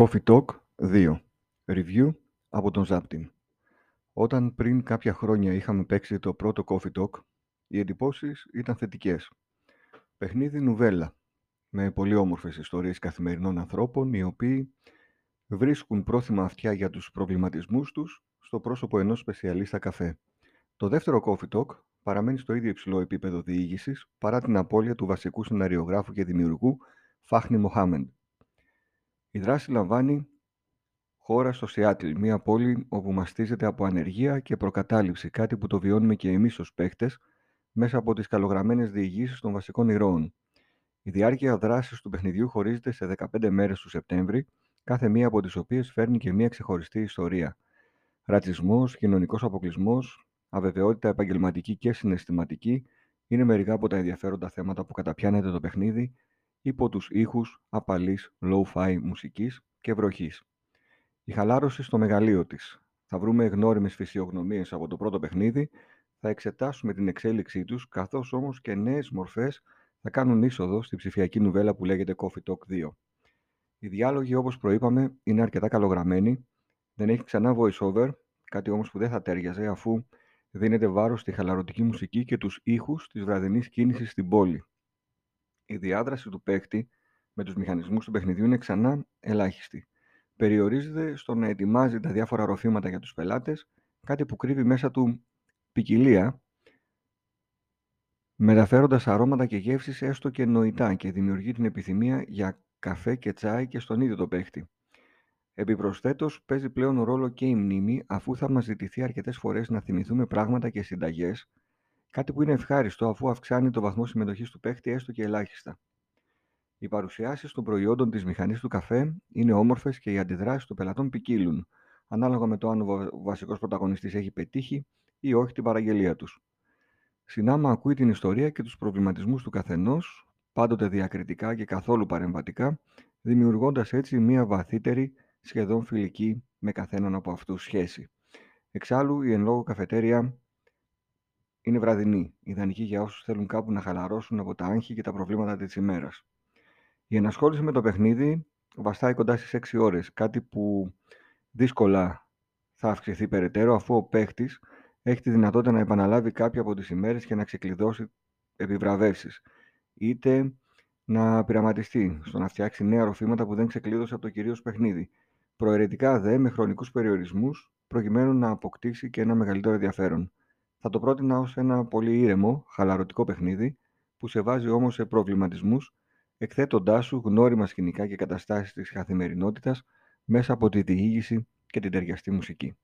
Coffee Talk 2. Review από τον Zaptin. Όταν πριν κάποια χρόνια είχαμε παίξει το πρώτο Coffee Talk, οι εντυπώσεις ήταν θετικές. Παιχνίδι νουβέλα, με πολύ όμορφες ιστορίες καθημερινών ανθρώπων, οι οποίοι βρίσκουν πρόθυμα αυτιά για τους προβληματισμούς τους στο πρόσωπο ενός σπεσιαλίστα καφέ. Το δεύτερο Coffee Talk παραμένει στο ίδιο υψηλό επίπεδο διήγησης παρά την απώλεια του βασικού σεναριογράφου και δημιουργού Φάχνη Μοχάμεντ. Η δράση λαμβάνει χώρα στο Σιάτλ, μια πόλη όπου μαστίζεται από ανεργία και προκατάληψη, κάτι που το βιώνουμε και εμείς ως παίχτες μέσα από τις καλογραμμένες διηγήσεις των βασικών ηρώων. Η διάρκεια δράσης του παιχνιδιού χωρίζεται σε 15 μέρες του Σεπτέμβρη, κάθε μία από τις οποίες φέρνει και μία ξεχωριστή ιστορία. Ρατσισμός, κοινωνικός αποκλεισμός, αβεβαιότητα επαγγελματική και συναισθηματική είναι μερικά από τα ενδιαφέροντα θέματα που καταπιάνεται το παιχνίδι υπό τους ήχους απαλής low-fi μουσικής και βροχής. Η χαλάρωση στο μεγαλείο της. Θα βρούμε γνώριμες φυσιογνωμίες από το πρώτο παιχνίδι, θα εξετάσουμε την εξέλιξή τους, καθώς όμως και νέες μορφές θα κάνουν είσοδο στη ψηφιακή νουβέλα που λέγεται Coffee Talk 2. Οι διάλογοι, όπως προείπαμε, είναι αρκετά καλογραμμένοι, δεν έχει ξανά voice-over, κάτι όμως που δεν θα τέριαζε αφού δίνεται βάρος στη χαλαρωτική μουσική και τους ήχους της βραδινής κίνησης στην πόλη η διάδραση του παίκτη με τους μηχανισμούς του παιχνιδιού είναι ξανά ελάχιστη. Περιορίζεται στο να ετοιμάζει τα διάφορα ροφήματα για τους πελάτες, κάτι που κρύβει μέσα του ποικιλία, μεταφέροντας αρώματα και γεύσεις έστω και νοητά και δημιουργεί την επιθυμία για καφέ και τσάι και στον ίδιο το παίχτη. Επιπροσθέτως, παίζει πλέον ρόλο και η μνήμη, αφού θα μας ζητηθεί αρκετές φορές να θυμηθούμε πράγματα και συνταγές, Κάτι που είναι ευχάριστο αφού αυξάνει το βαθμό συμμετοχής του παίχτη έστω και ελάχιστα. Οι παρουσιάσεις των προϊόντων της μηχανής του καφέ είναι όμορφες και οι αντιδράσεις των πελατών ποικίλουν, ανάλογα με το αν ο βασικός πρωταγωνιστής έχει πετύχει ή όχι την παραγγελία τους. Συνάμα ακούει την ιστορία και τους προβληματισμούς του καθενός, πάντοτε διακριτικά και καθόλου παρεμβατικά, δημιουργώντας έτσι μία βαθύτερη, σχεδόν φιλική με καθέναν από αυτούς σχέση. Εξάλλου, η εν λόγω καφετέρια είναι βραδινή, ιδανική για όσους θέλουν κάπου να χαλαρώσουν από τα άγχη και τα προβλήματα της ημέρας. Η ενασχόληση με το παιχνίδι βαστάει κοντά στις 6 ώρες, κάτι που δύσκολα θα αυξηθεί περαιτέρω αφού ο παίχτης έχει τη δυνατότητα να επαναλάβει κάποια από τις ημέρες και να ξεκλειδώσει επιβραβεύσεις. Είτε να πειραματιστεί στο να φτιάξει νέα ροφήματα που δεν ξεκλείδωσε από το κυρίως παιχνίδι. Προαιρετικά δε με χρονικούς περιορισμούς προκειμένου να αποκτήσει και ένα μεγαλύτερο ενδιαφέρον. Θα το πρότεινα ως ένα πολύ ήρεμο, χαλαρωτικό παιχνίδι, που σε βάζει όμως σε προβληματισμούς, εκθέτοντάς σου γνώριμα σκηνικά και καταστάσεις της καθημερινότητας μέσα από τη διήγηση και την ταιριαστή μουσική.